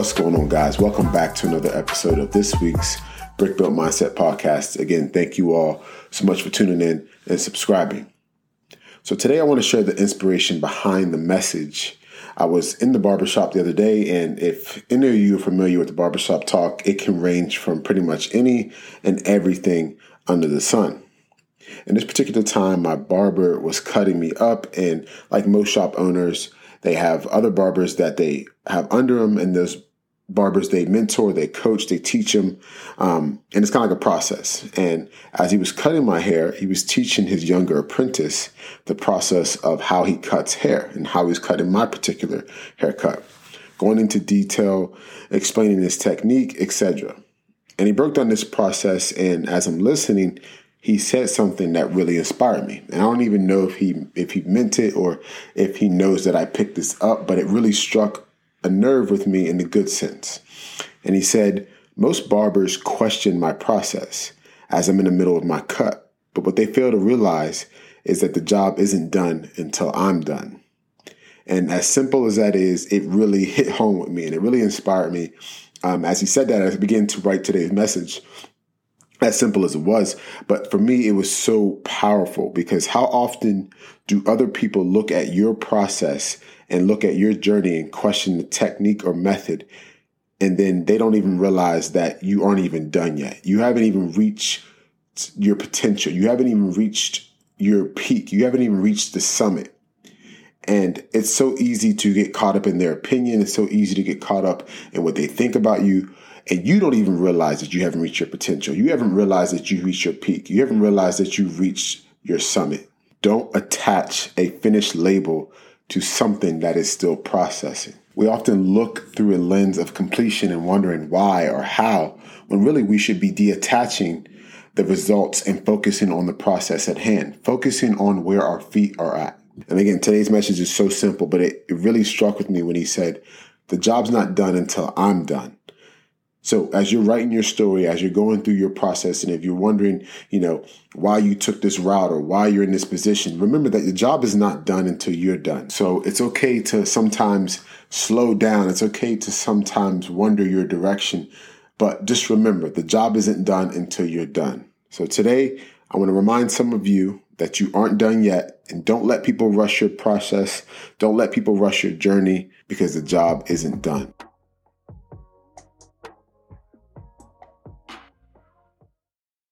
What's going on, guys? Welcome back to another episode of this week's Brick Built Mindset podcast. Again, thank you all so much for tuning in and subscribing. So, today I want to share the inspiration behind the message. I was in the barbershop the other day, and if any of you are familiar with the barbershop talk, it can range from pretty much any and everything under the sun. In this particular time, my barber was cutting me up, and like most shop owners, they have other barbers that they have under them, and those barbers they mentor, they coach, they teach them, um, and it's kind of like a process. And as he was cutting my hair, he was teaching his younger apprentice the process of how he cuts hair and how he's cutting my particular haircut, going into detail, explaining his technique, etc. And he broke down this process, and as I'm listening, he said something that really inspired me. And I don't even know if he if he meant it or if he knows that I picked this up, but it really struck a nerve with me in the good sense. And he said, Most barbers question my process as I'm in the middle of my cut, but what they fail to realize is that the job isn't done until I'm done. And as simple as that is, it really hit home with me and it really inspired me. Um, as he said that, I began to write today's message as simple as it was. But for me, it was so powerful because how often do other people look at your process and look at your journey and question the technique or method? And then they don't even realize that you aren't even done yet. You haven't even reached your potential. You haven't even reached your peak. You haven't even reached the summit. And it's so easy to get caught up in their opinion. It's so easy to get caught up in what they think about you and you don't even realize that you haven't reached your potential. You haven't realized that you reached your peak. You haven't realized that you've reached your summit. Don't attach a finished label to something that is still processing. We often look through a lens of completion and wondering why or how, when really we should be detaching the results and focusing on the process at hand, focusing on where our feet are at. And again, today's message is so simple, but it, it really struck with me when he said, The job's not done until I'm done. So as you're writing your story, as you're going through your process, and if you're wondering, you know, why you took this route or why you're in this position, remember that the job is not done until you're done. So it's okay to sometimes slow down. It's okay to sometimes wonder your direction. But just remember, the job isn't done until you're done. So today, I want to remind some of you that you aren't done yet and don't let people rush your process. Don't let people rush your journey because the job isn't done.